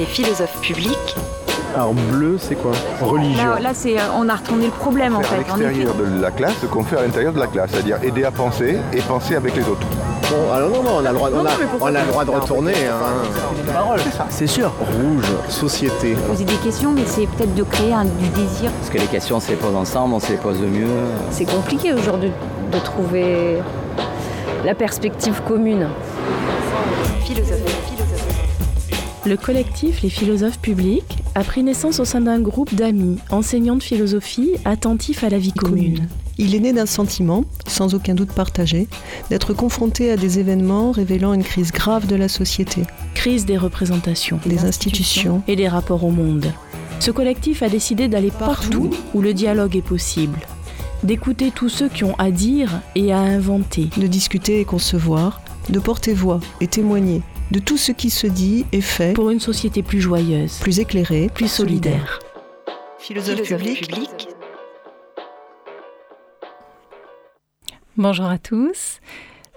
Les philosophes publics. Alors bleu, c'est quoi Religion. Là, là c'est, on a retourné le problème en à fait. Effet. l'extérieur de la classe ce qu'on fait à l'intérieur de la classe, c'est-à-dire aider à penser et penser avec les autres. Bon, alors non, non, on a le droit, on a, on a le droit de retourner. Hein. C'est sûr. Rouge, société. Poser des questions, mais c'est peut-être de créer un, du désir. Parce que les questions, on se les pose ensemble, on se les pose mieux. C'est compliqué aujourd'hui de trouver la perspective commune. Philosophes. Le collectif Les philosophes publics a pris naissance au sein d'un groupe d'amis, enseignants de philosophie, attentifs à la vie commune. Il est né d'un sentiment, sans aucun doute partagé, d'être confronté à des événements révélant une crise grave de la société, Crise des représentations des institutions. et des rapports au monde. Ce collectif a décidé d'aller partout où le dialogue est possible, d'écouter tous ceux qui ont à dire et à inventer. de discuter et concevoir, de porter voix et témoigner de tout ce qui se dit et fait, pour une société plus joyeuse, plus éclairé, plus solidaire. Philosophe Philosophes public, publics. Bonjour à tous.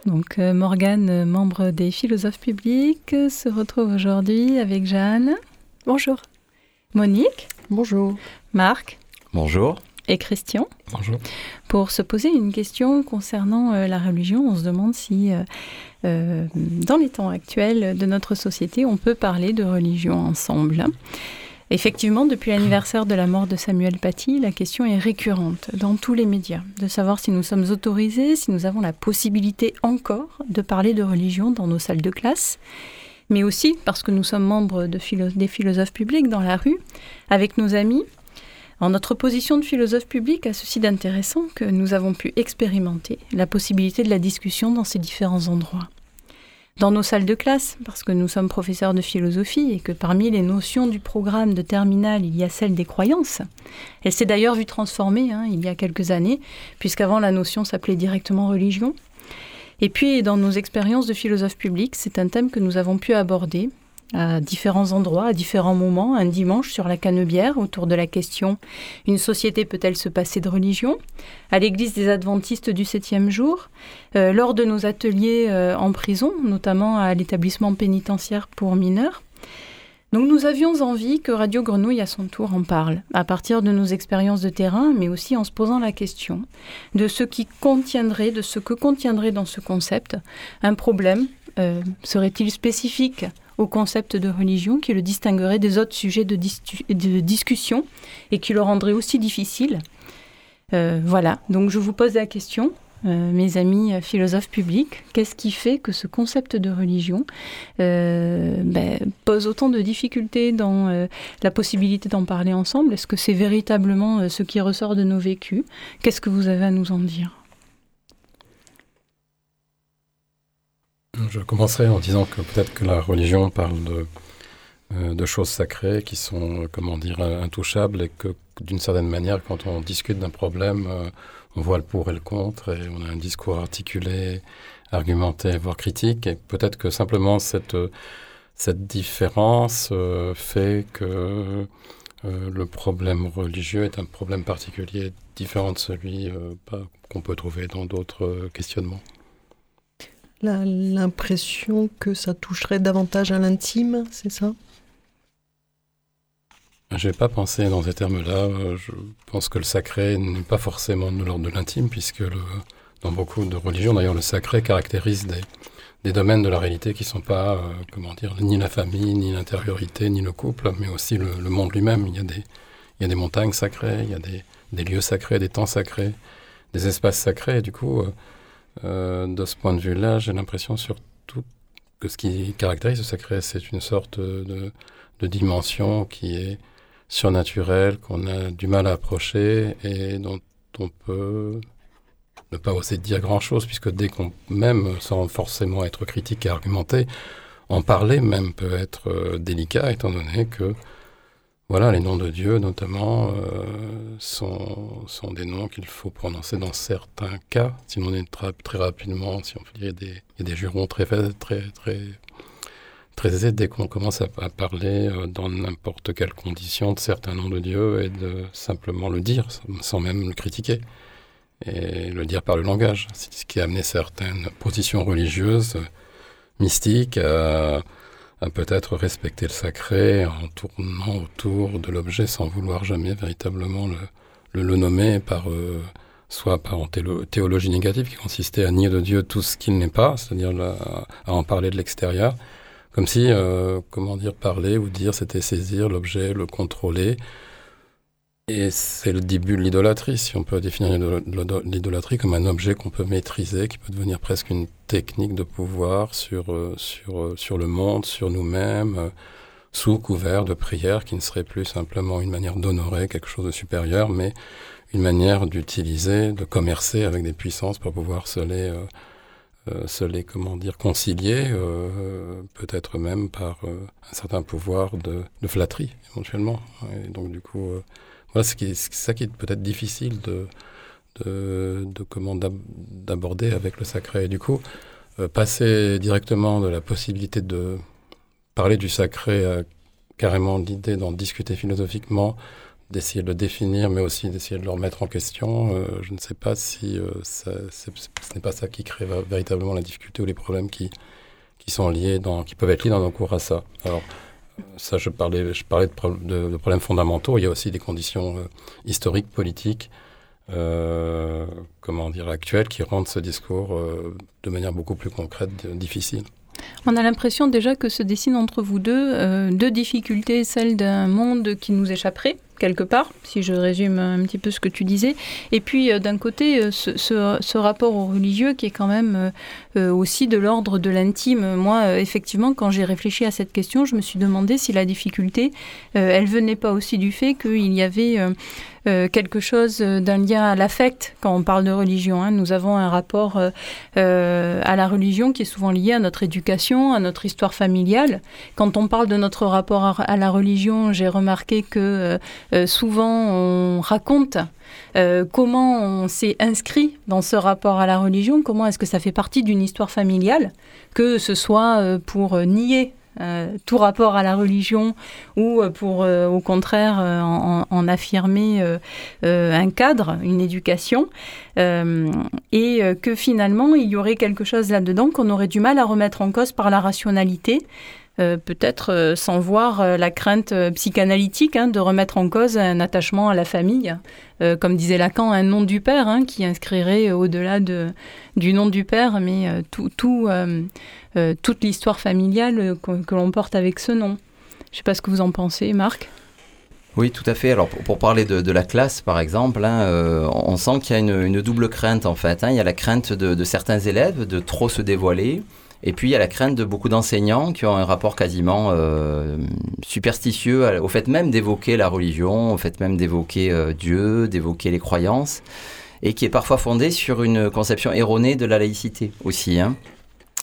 Donc euh, Morgane, membre des philosophes publics, euh, se retrouve aujourd'hui avec Jeanne. Bonjour. Monique, Bonjour. Marc Bonjour. Et Christian. Bonjour. Pour se poser une question concernant euh, la religion, on se demande si euh, euh, dans les temps actuels de notre société, on peut parler de religion ensemble. Effectivement, depuis l'anniversaire de la mort de Samuel Paty, la question est récurrente dans tous les médias, de savoir si nous sommes autorisés, si nous avons la possibilité encore de parler de religion dans nos salles de classe, mais aussi parce que nous sommes membres de philo- des philosophes publics dans la rue, avec nos amis. En notre position de philosophe public a ceci d'intéressant que nous avons pu expérimenter la possibilité de la discussion dans ces différents endroits. Dans nos salles de classe, parce que nous sommes professeurs de philosophie et que parmi les notions du programme de terminale, il y a celle des croyances. Elle s'est d'ailleurs vue transformée hein, il y a quelques années, puisqu'avant la notion s'appelait directement religion. Et puis, dans nos expériences de philosophe public, c'est un thème que nous avons pu aborder à différents endroits, à différents moments, un dimanche sur la Canebière, autour de la question Une société peut-elle se passer de religion? À l'église des adventistes du septième jour, euh, lors de nos ateliers euh, en prison, notamment à l'établissement pénitentiaire pour mineurs. Donc nous avions envie que Radio Grenouille à son tour en parle, à partir de nos expériences de terrain, mais aussi en se posant la question de ce qui contiendrait, de ce que contiendrait dans ce concept un problème. euh, Serait-il spécifique au concept de religion qui le distinguerait des autres sujets de, discussion et qui le rendrait aussi difficile. Euh, Voilà, donc je vous pose la question. euh, mes amis euh, philosophes publics, qu'est-ce qui fait que ce concept de religion ben, pose autant de difficultés dans la possibilité d'en parler ensemble? Est-ce que c'est véritablement ce qui ressort de nos vécus? Qu'est-ce que vous avez à nous en dire? Je commencerai en disant que peut-être que la religion parle de, euh, choses sacrées qui sont, comment dire, euh, intouchables et que d'une certaine manière, quand on discute d'un problème, euh, on voit le pour et le contre et on a un discours articulé, argumenté, voire critique. Et peut-être que simplement cette, différence fait que le problème religieux est un problème particulier, différent de celui qu'on peut trouver dans d'autres questionnements. L'impression que ça toucherait davantage à l'intime, c'est ça? Je n'ai pas pensé dans ces termes-là. Je pense que le sacré n'est pas forcément de l'ordre de l'intime, puisque dans beaucoup de religions, d'ailleurs, le sacré caractérise des, des domaines de la réalité qui sont pas, euh, comment dire, ni la famille, ni l'intériorité, ni le couple, mais aussi le, monde lui-même. Il y a des, il y a des montagnes sacrées, il y a des, des lieux sacrés, des temps sacrés, des espaces sacrés. Du coup, euh, de ce point de vue-là, j'ai l'impression surtout que ce qui caractérise le sacré, c'est une sorte de, de dimension qui est surnaturelle, qu'on a du mal à approcher et dont on peut ne pas oser dire grand-chose, puisque dès qu'on, même sans forcément être critique et argumenté, en parler même peut être euh, délicat, étant donné que voilà, les noms de Dieu, notamment, euh, sont, des noms qu'il faut prononcer dans certains cas. Sinon, on est très rapidement, si on peut dire, il y a des, jurons très, très, très, très aisés dès qu'on commence à, parler euh, dans n'importe quelle condition de certains noms de Dieu et de simplement le dire, sans même le critiquer. Et le dire par le langage. C'est ce qui a amené certaines positions religieuses, euh, mystiques, à à peut-être respecter le sacré en tournant autour de l'objet sans vouloir jamais véritablement le, le, nommer par soit par en théologie négative qui consistait à nier de Dieu tout ce qu'il n'est pas, c'est-à-dire à en parler de l'extérieur, comme si, euh, comment dire, parler ou dire, c'était saisir l'objet, le contrôler. Et c'est le début de l'idolâtrie, si on peut définir l'idolâtrie comme un objet qu'on peut maîtriser, qui peut devenir presque une technique de pouvoir sur, euh, sur, euh, sur le monde, sur nous-mêmes, sous couvert de prière, qui ne serait plus simplement une manière d'honorer quelque chose de supérieur, mais une manière d'utiliser, de commercer avec des puissances pour pouvoir se les, euh, euh, se les comment dire, concilier, euh, peut-être même par un certain pouvoir de, de, flatterie, éventuellement. Et donc, du coup, c'est ça qui est peut-être difficile de, comment d'aborder avec le sacré. Et du coup, passer directement de la possibilité de parler du sacré à carrément l'idée d'en discuter philosophiquement, d'essayer de le définir, mais aussi d'essayer de le remettre en question. Euh, je ne sais pas si euh, ce n'est pas ça qui crée véritablement la difficulté ou les problèmes qui, qui sont liés, dans, qui peuvent être liés dans nos cours à ça. Alors, ça, je parlais, je parlais de, de, problèmes fondamentaux. Il y a aussi des conditions euh, historiques, politiques, comment dire, actuelles, qui rendent ce discours de manière beaucoup plus concrète difficile. On a l'impression déjà que se dessinent entre vous deux deux difficultés, celle d'un monde qui nous échapperait, quelque part, si je résume un petit peu ce que tu disais. Et puis euh, d'un côté, euh, ce, rapport au religieux qui est quand même euh, aussi de l'ordre de l'intime. Moi, effectivement, quand j'ai réfléchi à cette question, je me suis demandé si la difficulté, elle venait pas aussi du fait qu'il y avait quelque chose d'un lien à l'affect quand on parle de religion. Hein. Nous avons un rapport à la religion qui est souvent lié à notre éducation, à notre histoire familiale. Quand on parle de notre rapport à la religion, j'ai remarqué que euh, souvent, on raconte euh, comment on s'est inscrit dans ce rapport à la religion, comment est-ce que ça fait partie d'une histoire familiale, que ce soit euh, pour nier tout rapport à la religion ou pour au contraire en, affirmer un cadre, une éducation, et que finalement il y aurait quelque chose là-dedans qu'on aurait du mal à remettre en cause par la rationalité. Euh, peut-être euh, sans voir euh, la crainte psychanalytique hein, de remettre en cause un attachement à la famille, comme disait Lacan, un nom du père hein, qui inscrirait au-delà de, du nom du père, mais tout, tout toute l'histoire familiale que, l'on porte avec ce nom. Je ne sais pas ce que vous en pensez, Marc. Oui, tout à fait. Alors, pour, parler de, la classe, par exemple, hein, on sent qu'il y a une, double crainte, en fait. Il y a la crainte de, certains élèves de trop se dévoiler, et puis il y a la crainte de beaucoup d'enseignants qui ont un rapport quasiment euh, superstitieux au fait même d'évoquer la religion, au fait même d'évoquer euh, Dieu, d'évoquer les croyances, et qui est parfois fondé sur une conception erronée de la laïcité aussi. Hein.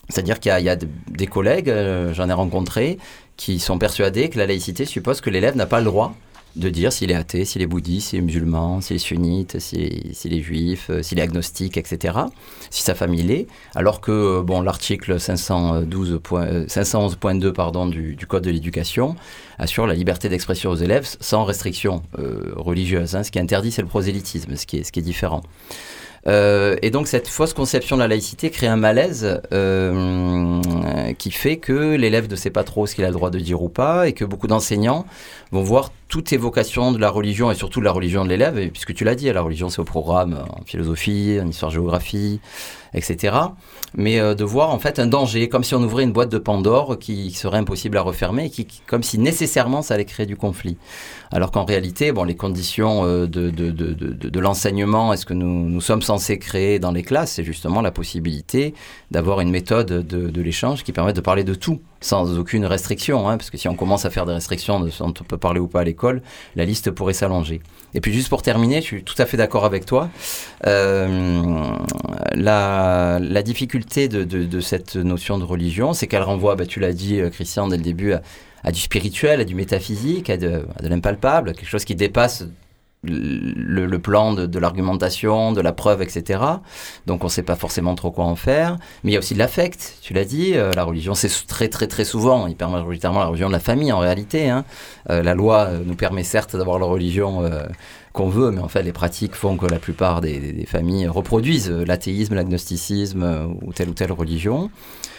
C'est-à-dire qu'il y, a des collègues, euh, j'en ai rencontré, qui sont persuadés que la laïcité suppose que l'élève n'a pas le droit de dire s'il est athée, s'il est bouddhiste, s'il est musulman, s'il est sunnite, s'il est, juif, euh, s'il est agnostique, etc. Si sa famille l'est. Alors que euh, bon, l'article 511.2 euh, pardon, du, Code de l'éducation assure la liberté d'expression aux élèves sans restriction religieuse. Hein. Ce qui est interdit, c'est le prosélytisme, ce qui est, ce qui est différent. Et donc cette fausse conception de la laïcité crée un malaise qui fait que l'élève ne sait pas trop ce qu'il a le droit de dire ou pas, et que beaucoup d'enseignants vont voir toute évocation de la religion et surtout de la religion de l'élève, puisque tu l'as dit, la religion c'est au programme en philosophie, en histoire-géographie, etc. Mais euh, de voir en fait un danger, comme si on ouvrait une boîte de Pandore qui serait impossible à refermer, qui, comme si nécessairement ça allait créer du conflit. Alors qu'en réalité, bon, les conditions euh, de, de, de, de l'enseignement, est-ce que nous, nous sommes censés créer dans les classes, c'est justement la possibilité d'avoir une méthode de, l'échange qui permet de parler de tout sans aucune restriction, hein, parce que si on commence à faire des restrictions de ce dont on peut parler ou pas à l'école, la liste pourrait s'allonger. Et puis juste pour terminer, je suis tout à fait d'accord avec toi. Euh, la, difficulté de, cette notion de religion, c'est qu'elle renvoie, bah, tu l'as dit euh, Christian dès le début, à, du spirituel, à du métaphysique, à de, de l'impalpable, quelque chose qui dépasse le, plan de, l'argumentation, de la preuve, etc. Donc on ne sait pas forcément trop quoi en faire. Mais il y a aussi de l'affect, tu l'as dit. Euh, la religion, c'est très très très souvent, hyper majoritairement la religion de la famille en réalité. Hein. Euh, la loi euh, nous permet certes d'avoir la religion qu'on veut, mais en fait les pratiques font que la plupart des familles reproduisent l'athéisme, l'agnosticisme ou telle ou telle religion.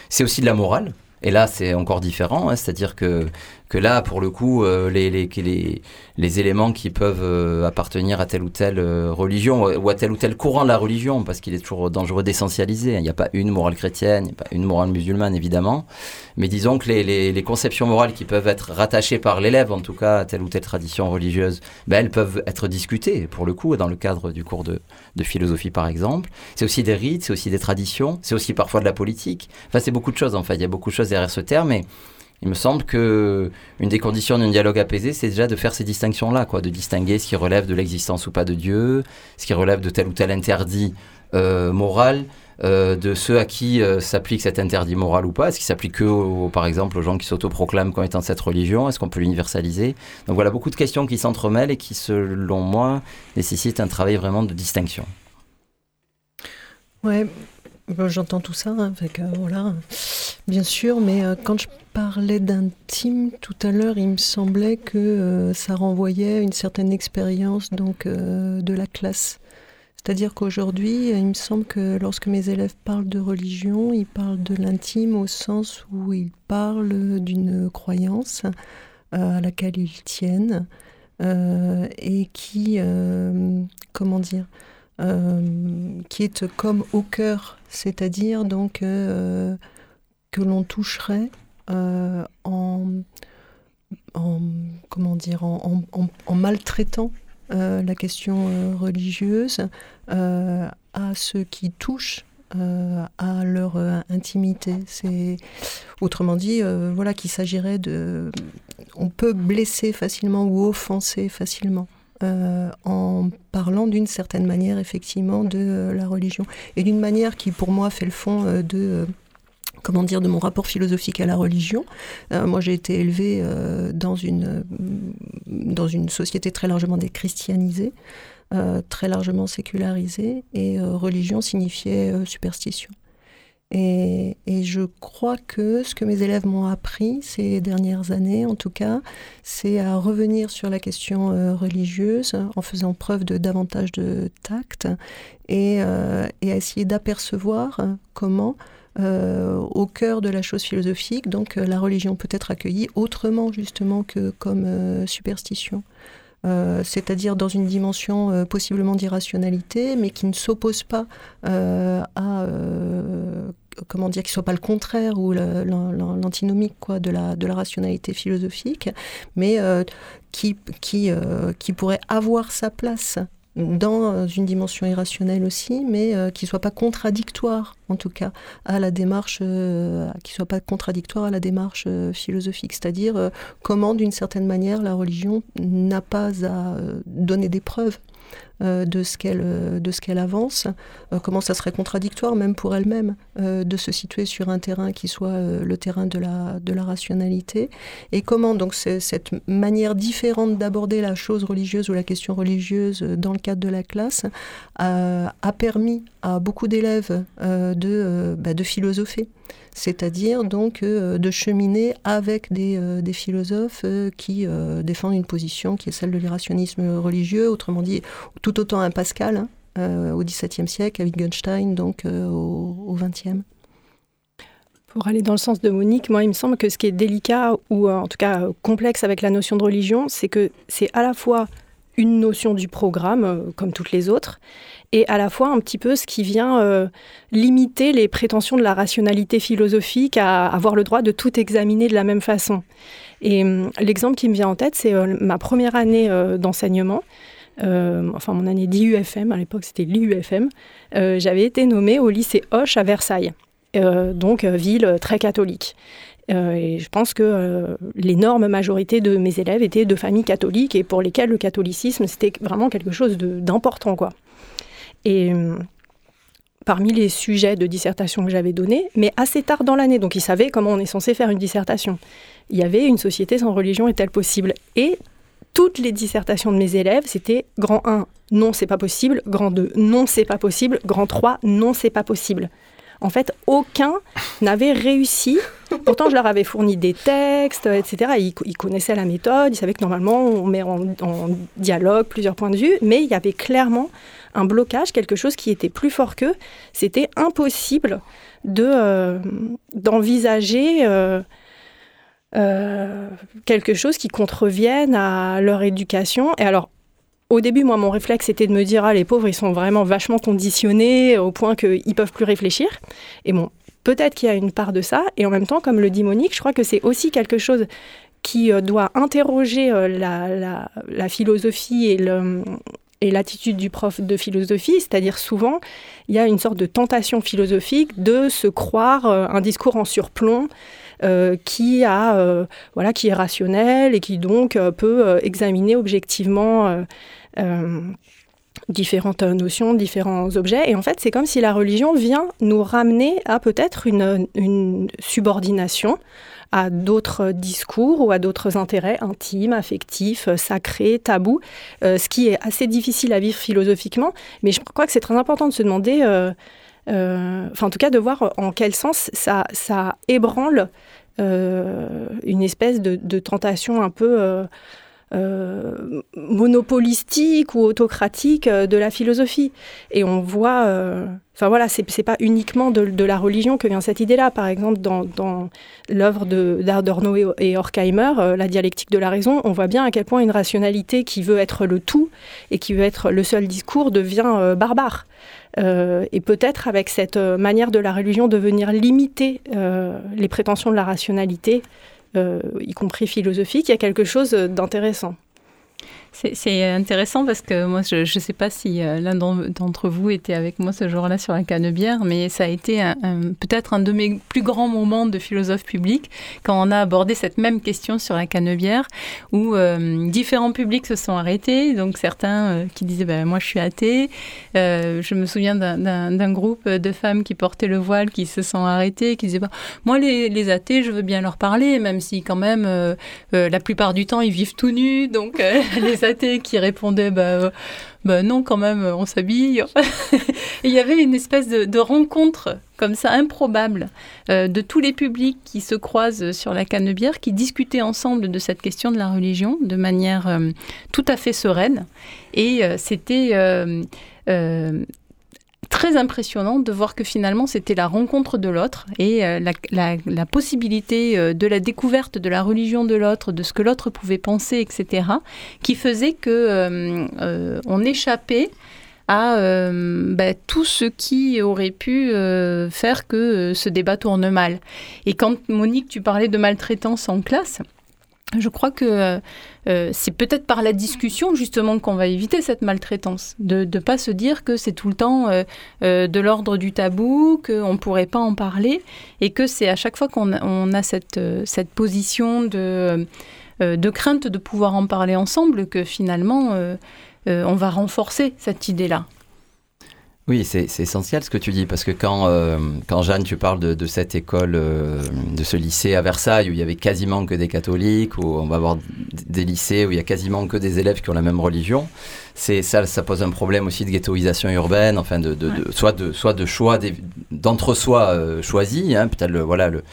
C'est aussi de la morale Et là, c'est encore différent, hein, c'est-à-dire que, que là, pour le coup, euh, les, les, les, éléments qui peuvent euh, appartenir à telle ou telle euh, religion ou à tel ou tel courant de la religion, parce qu'il est toujours dangereux d'essentialiser. Il n'y a pas une morale chrétienne, il n'y a pas une morale musulmane, évidemment. Mais disons que les, les, conceptions morales qui peuvent être rattachées par l'élève, en tout cas, à telle ou telle tradition religieuse, ben, elles peuvent être discutées, pour le coup, dans le cadre du cours de, de philosophie, par exemple. C'est aussi des rites, c'est aussi des traditions, c'est aussi parfois de la politique. Enfin, c'est beaucoup de choses, en fait. Il y a beaucoup de choses derrière ce terme. Et il me semble que une des conditions d'un dialogue apaisé, c'est déjà de faire ces distinctions-là, quoi, de distinguer ce qui relève de l'existence ou pas de Dieu, ce qui relève de tel ou tel interdit euh, moral, euh, de ceux à qui euh, s'applique cet interdit moral ou pas. Est-ce qu'il s'applique que, par exemple, aux gens qui s'autoproclament comme étant cette religion? Est-ce qu'on peut l'universaliser? Donc voilà, beaucoup de questions qui s'entremêlent et qui, selon moi, nécessitent un travail vraiment de distinction. Ouais, j'entends tout ça, hein, avec, voilà, bien sûr, mais quand je parlais d'intime tout à l'heure, il me semblait que euh, ça renvoyait une certaine expérience donc euh, de la classe. C'est-à-dire qu'aujourd'hui, il me semble que lorsque mes élèves parlent de religion, ils parlent de l'intime au sens où ils parlent d'une croyance euh, à laquelle ils tiennent et qui, comment dire, qui est comme au cœur, c'est-à-dire donc que l'on toucherait euh, en, comment dire, en, maltraitant euh, la question euh, religieuse à ceux qui touchent à leur intimité. C'est autrement dit, voilà, qu'il s'agirait de, on peut blesser facilement ou offenser facilement. en parlant d'une certaine manière effectivement de la religion et d'une manière qui pour moi fait le fond de comment dire, de mon rapport philosophique à la religion. Euh, moi, j'ai été élevée euh, dans, une, dans une société très largement déchristianisée, euh, très largement sécularisée, et religion signifiait superstition. Et, et, je crois que ce que mes élèves m'ont appris ces dernières années, en tout cas, c'est à revenir sur la question religieuse en faisant preuve de davantage de tact et, et à essayer d'apercevoir comment euh, au cœur de la chose philosophique. Donc euh, la religion peut être accueillie autrement justement que comme euh, superstition. c'est-à-dire dans une dimension possiblement d'irrationalité, mais qui ne s'oppose pas à comment dire, qui soit pas le contraire ou l'antinomique quoi de la de la rationalité philosophique, mais qui qui qui pourrait avoir sa place dans une dimension irrationnelle aussi, mais euh, qui soit pas contradictoire, en tout cas, à la démarche, euh, qui soit pas contradictoire à la démarche euh, philosophique. C'est-à-dire comment, d'une certaine manière, la religion n'a pas à donner des preuves euh, de ce qu'elle euh, de ce qu'elle avance, euh, comment ça serait contradictoire même pour elle-même de se situer sur un terrain qui soit le terrain de la de la rationalité. Et comment donc cette manière différente d'aborder la chose religieuse ou la question religieuse dans le cadre de la classe a, permis à beaucoup d'élèves de bah, de philosopher. C'est-à-dire donc euh, de cheminer avec des, euh, philosophes euh, qui défendent une position qui est celle de l'irrationnisme religieux, autrement dit tout autant un Pascal hein, au XVIIe siècle, à Wittgenstein donc au XXe. Pour aller dans le sens de Monique, moi, il me semble que ce qui est délicat ou en tout cas complexe avec la notion de religion, c'est que c'est à la fois une notion du programme, comme toutes les autres, et à la fois un petit peu ce qui vient euh, limiter les prétentions de la rationalité philosophique à avoir le droit de tout examiner de la même façon. Et hum, l'exemple qui me vient en tête, c'est euh, ma première année euh, enfin, mon année d'IUFM, à l'époque c'était l'IUFM, j'avais été nommée au lycée Hoche à Versailles, donc ville très catholique. et je pense que l'énorme majorité de mes élèves étaient de familles catholiques et pour lesquelles le catholicisme, c'était vraiment quelque chose d'important. Et euh, parmi les sujets de dissertation que j'avais donnés, mais assez tard dans l'année, donc ils savaient comment on est censé faire une dissertation. Il y avait une société sans religion est-elle possible? Et toutes les dissertations de mes élèves, c'était grand 1, non, c'est pas possible, grand 2, non, c'est pas possible, grand 3, non, c'est pas possible. En fait, aucun n'avait réussi. Pourtant, je leur avais fourni des textes, etc. Ils, connaissaient la méthode, ils savaient que normalement, on met en dialogue plusieurs points de vue, mais il y avait clairement un blocage, quelque chose qui était plus fort qu'eux. C'était impossible de d'envisager quelque chose qui contrevienne à leur éducation. Et alors, au début, moi, mon réflexe était de me dire, ah, les pauvres, ils sont vraiment vachement conditionnés au point qu'ils peuvent plus réfléchir. Et bon, peut-être qu'il y a une part de ça. Et en même temps, comme le dit Monique, je crois que c'est aussi quelque chose qui euh, doit interroger euh, la, philosophie et et l'attitude du prof de philosophie, c'est-à-dire souvent, il y a une sorte de tentation philosophique de se croire euh, un discours en surplomb, qui a voilà qui est rationnel et qui donc peut examiner objectivement euh, différentes notions, différents objets. Et en fait, c'est comme si la religion vient nous ramener à peut-être une, subordination à d'autres discours ou à d'autres intérêts intimes, affectifs, sacrés, tabous, euh, ce qui est assez difficile à vivre philosophiquement. Mais je crois que c'est très important de se demander, euh, enfin en tout cas de voir en quel sens ça, ça ébranle une espèce de, de, tentation un peu euh, monopolistique ou autocratique euh, de la philosophie. Et on voit, euh, enfin voilà, c'est pas uniquement de, la religion que vient cette idée-là. Par exemple, dans, l'œuvre d'Adorno et Horkheimer, La dialectique de la raison, on voit bien à quel point une rationalité qui veut être le tout et qui veut être le seul discours devient barbare. et peut-être avec cette manière de la religion de venir limiter les prétentions de la rationalité, y compris philosophique, il y a quelque chose d'intéressant. C'est intéressant parce que moi, je ne sais pas si euh, l'un d'entre vous était avec moi ce jour-là sur la canebière, mais ça a été peut-être un de mes plus grands moments de philosophe public quand on a abordé cette même question sur la canebière, où euh, différents publics se sont arrêtés. Donc certains euh, qui disaient ben, Moi, je suis athée. je me souviens d'un groupe de femmes qui portaient le voile qui se sont arrêtées, qui disaient bah, Moi, les, les, athées, je veux bien leur parler, même si, quand même, la plupart du temps, ils vivent tout nus. Donc, les qui répondait bah, euh, bah, non, quand même, on s'habille. il y avait une espèce de, rencontre comme ça improbable euh, de tous les publics qui se croisent sur la canebière, qui discutaient ensemble de cette question de la religion de manière euh, tout à fait sereine. Et c'était très impressionnant de voir que finalement c'était la rencontre de l'autre et euh, la, possibilité euh, de la découverte de la religion de l'autre, de ce que l'autre pouvait penser, etc., qui faisait que euh, on échappait à bah, tout ce qui aurait pu faire que ce débat tourne mal. Et quand Monique, tu parlais de maltraitance en classe, je crois que euh, euh, c'est peut-être par la discussion justement qu'on va éviter cette maltraitance, de ne pas se dire que c'est tout le temps euh, de l'ordre du tabou, qu'on ne pourrait pas en parler, et que c'est à chaque fois qu'on a cette, position de, de crainte de pouvoir en parler ensemble que finalement on va renforcer cette idée-là. Oui, c'est essentiel ce que tu dis, parce que quand, euh, quand Jeanne, tu parles de, cette école, euh, de ce lycée à Versailles, où il y avait quasiment que des catholiques, où on va avoir des lycées où il y a quasiment que des élèves qui ont la même religion, c'est ça, ça pose un problème aussi de ghettoisation urbaine, enfin de, de, soit de soit de choix d'entre-soi euh, choisis, hein, peut-être le voilà le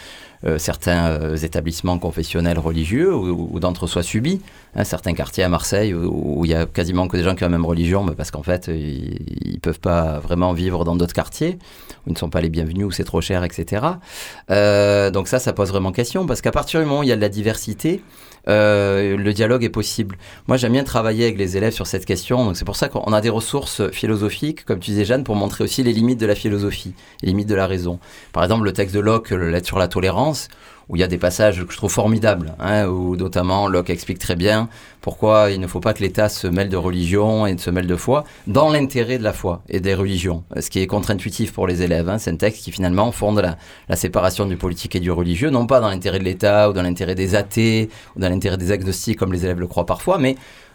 certains euh, établissements confessionnels religieux ou, d'entre-soi subis. Hein, certains quartiers à Marseille où, il y a quasiment que des gens qui ont la même religion, mais parce qu'en fait, ils ne peuvent pas vraiment vivre dans d'autres quartiers, où ils ne sont pas les bienvenus, où c'est trop cher, etc. Euh, donc ça, ça pose vraiment question, parce qu'à partir du moment où il y a de la diversité, euh, le dialogue est possible. Moi, j'aime bien travailler avec les élèves sur cette question. Donc, c'est pour ça qu'on a des ressources philosophiques, comme tu disais, Jeanne, pour montrer aussi les limites de la philosophie, les limites de la raison. Par exemple, le texte de Locke, le lettre sur la tolérance, où il y a des passages que je trouve formidables, hein, où notamment Locke explique très bien pourquoi il ne faut pas que l'État se mêle de religion et se mêle de foi, dans l'intérêt de la foi et des religions, ce qui est contre-intuitif pour les élèves. Hein. C'est un texte qui finalement fonde la, séparation du politique et du religieux, non pas dans l'intérêt de l'État ou dans l'intérêt des athées ou dans l'intérêt des agnostiques comme les élèves le croient parfois, mais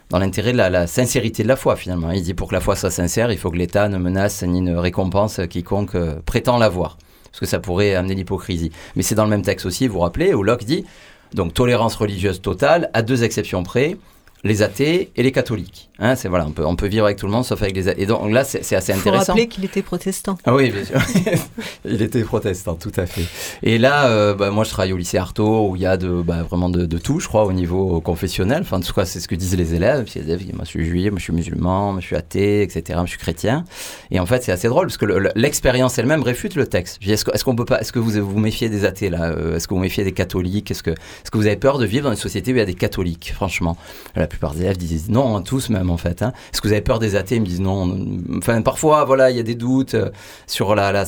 dans l'intérêt de la, la, sincérité de la foi finalement. Il dit pour que la foi soit sincère, il faut que l'État ne menace ni ne récompense quiconque euh, prétend l'avoir parce que ça pourrait amener l'hypocrisie. Mais c'est dans le même texte aussi, vous vous rappelez, où Locke dit, donc tolérance religieuse totale, à deux exceptions près, les athées et les catholiques. Hein, c'est voilà, on peut, on peut vivre avec tout le monde sauf avec les athées. Et donc là, c'est assez Faut intéressant. rappeler qu'il était protestant. Ah oui, bien sûr. il était protestant, tout à fait. Et là, euh, bah, moi, je travaille au lycée Artaud, où il y a de, bah, vraiment de, de tout, je crois, au niveau confessionnel. Enfin, en tout cas, c'est ce que disent les élèves. Puis les élèves moi, je suis juif, moi, je suis musulman, moi, je suis athée, etc., moi, je suis chrétien. Et en fait, c'est assez drôle, parce que le- le- l'expérience elle-même réfute le texte. Est-ce qu'on peut pas, est-ce que vous vous méfiez des athées, là Euh, Est-ce que vous méfiez des catholiques? Est-ce que, est-ce que vous avez peur de vivre dans une société où il y a des catholiques, franchement? La plupart des élèves disent non, tous même, en fait. hein. Est-ce que vous avez peur des athées Ils me disent non. Enfin, parfois, voilà, il y a des doutes euh, sur la, la,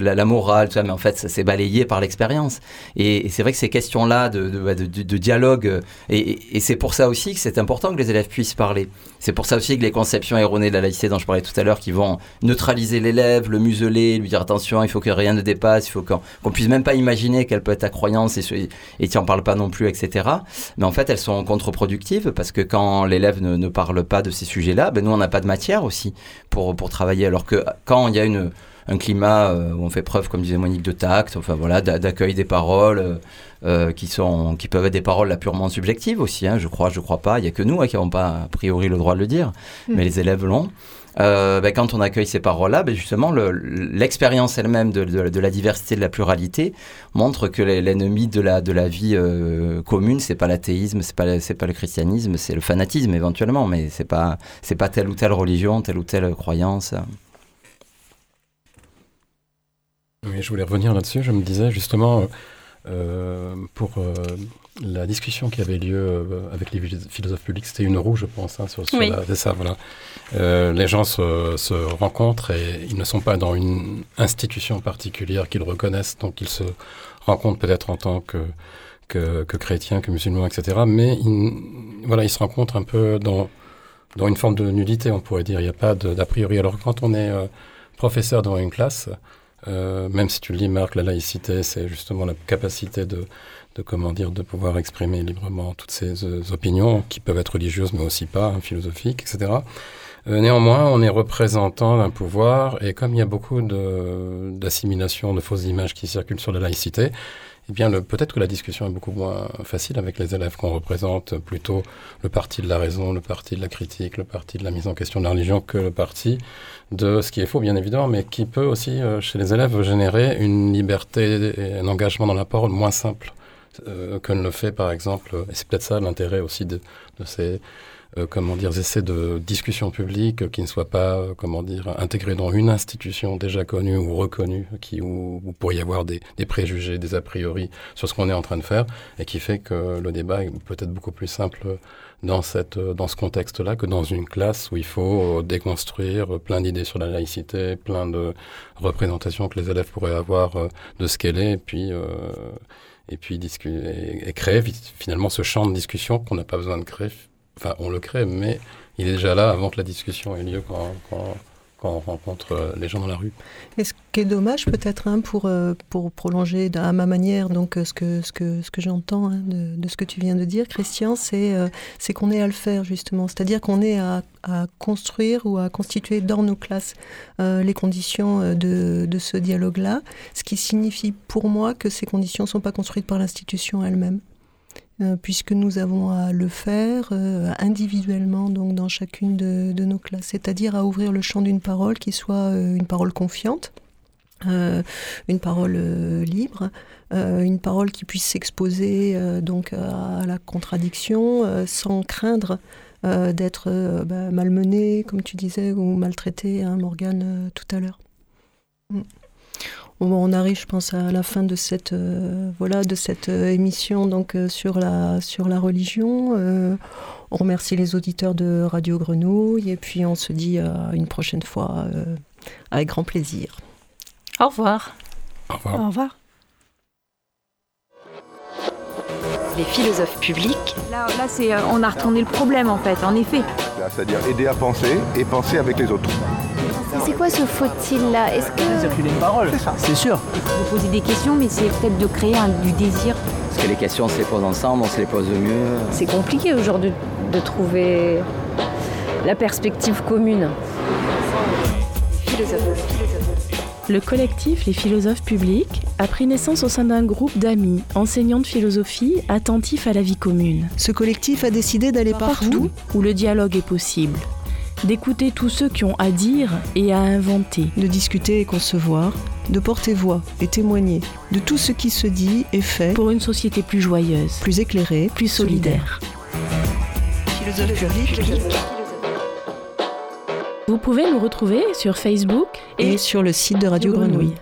la, la morale, tout ça, mais en fait, ça s'est balayé par l'expérience. Et, c'est vrai que ces questions-là de, de, dialogue, euh, et, c'est pour ça aussi que c'est important que les élèves puissent parler. C'est pour ça aussi que les conceptions erronées de la laïcité dont je parlais tout à l'heure, qui vont neutraliser l'élève, le museler, lui dire attention, il faut que rien ne dépasse, il faut qu'on qu'on puisse même pas imaginer quelle peut être ta croyance et, et tu en parles pas non plus, etc. Mais en fait, elles sont contre-productives parce que quand l'élève ne, ne parle pas de ces sujets-là, ben nous, on n'a pas de matière aussi pour, pour travailler. Alors que quand il y a une, un climat euh, où on fait preuve, comme disait Monique, de tact, enfin voilà, d'a- d'accueil des paroles, euh, euh, qui sont, qui peuvent être des paroles là purement subjectives aussi. hein, je crois, je crois pas. Il y a que nous hein, qui n'avons pas a priori le droit de le dire, Mm. mais les élèves l'ont. Euh, ben, quand on accueille ces paroles-là, ben, justement, le- l'expérience elle-même de, la diversité, de la pluralité, montre que l'ennemi de la, vie euh, commune, c'est pas l'athéisme, c'est pas, pas le christianisme, c'est le fanatisme éventuellement, mais c'est pas, pas telle ou telle religion, telle ou telle croyance. Oui, je voulais revenir là-dessus. Je me disais justement, euh, pour euh, la discussion qui avait lieu euh, avec les philosophes publics, c'était une roue, je pense, hein, sur, sur Oui. la- c'est ça, voilà. Euh, les gens se, se rencontrent et ils ne sont pas dans une institution particulière qu'ils reconnaissent, donc ils se rencontrent peut-être en tant que, que, que chrétiens, que musulmans, etc. Mais ils, voilà, ils se rencontrent un peu dans, dans une forme de nullité, on pourrait dire. Il n'y a pas d'a priori. Alors quand on est euh, professeur dans une classe, euh, même si tu le dis, Marc, la laïcité, c'est justement la capacité de, de, comment dire, de pouvoir exprimer librement toutes ces euh, opinions, qui peuvent être religieuses, mais aussi pas, hein, philosophiques, etc. Euh, néanmoins, on est représentant d'un pouvoir, et comme il y a beaucoup de- d'assimilation, de, fausses images qui circulent sur la laïcité, eh bien, peut-être que la discussion est beaucoup moins facile avec les élèves qu'on représente plutôt le parti de la raison, le parti de la critique, le parti de la mise en question de la religion que le parti de ce qui est faux, bien évidemment, mais qui peut aussi, euh, chez les élèves, générer une liberté et un engagement dans la parole moins simple euh, que ne le fait, par exemple, et c'est peut-être ça l'intérêt aussi de, de ces comment dire, essais de discussion publique qui ne soient pas, euh, comment dire, intégrés dans une institution déjà connue ou reconnue, qui, où, où pourrait y avoir des, des préjugés, des a priori sur ce qu'on est en train de faire, et qui fait que le débat est peut-être beaucoup plus simple dans, cette, euh, dans ce contexte-là que dans une classe où il faut euh, déconstruire plein d'idées sur la laïcité, plein de représentations que les élèves pourraient avoir euh, de ce qu'elle est, et puis, euh, et puis et, et créer finalement ce champ de discussion qu'on n'a pas besoin de créer. Enfin, on le crée, mais il est déjà là avant que la discussion ait lieu quand, on rencontre euh, les gens dans la rue. Et ce qui est dommage peut-être hein, pour, euh, pour prolonger à ma manière donc euh, ce que, ce que, ce que j'entends hein, de, ce que tu viens de dire, Christian, c'est qu'on est à le faire justement. C'est-à-dire qu'on est à, à construire ou à constituer dans nos classes les conditions de, de ce dialogue-là, ce qui signifie pour moi que ces conditions ne sont pas construites par l'institution elle-même. Euh, puisque nous avons à le faire euh, individuellement donc dans chacune de, nos classes, c'est-à-dire à ouvrir le champ d'une parole qui soit euh, une parole confiante, une parole libre, une parole qui puisse s'exposer donc à la contradiction sans craindre d'être bah, malmenée, comme tu disais, ou maltraitée, hein, Morgane, tout à l'heure. Mm. Bon, on arrive, je pense, à la fin de cette, euh, voilà, de cette euh, émission donc, euh, sur, la, sur la religion. Euh, on remercie les auditeurs de Radio Grenouille et puis on se dit à une prochaine fois euh, avec grand plaisir. Au revoir. Au revoir. Au revoir. Les philosophes publics. Là, là c'est, euh, on a retourné le problème en fait, en effet. C'est-à-dire aider à penser et penser avec les autres. C'est quoi ce faut-il là Est-ce que. Circuler une parole, c'est sûr. De poser des questions, mais c'est peut-être de créer un- du désir. Parce que les questions, on se les pose ensemble, on se les pose mieux. C'est compliqué aujourd'hui de trouver la perspective commune. Le collectif Les Philosophes Publics a pris naissance au sein d'un groupe d'amis, enseignants de philosophie, attentifs à la vie commune. Ce collectif a décidé d'aller partout, où le dialogue est possible, d'écouter tous ceux qui ont à dire et à inventer, de discuter et concevoir, de porter voix et témoigner de tout ce qui se dit et fait pour une société plus joyeuse, plus éclairée, plus solidaire. Vous pouvez nous retrouver sur Facebook et, sur le site de Radio Grenouille.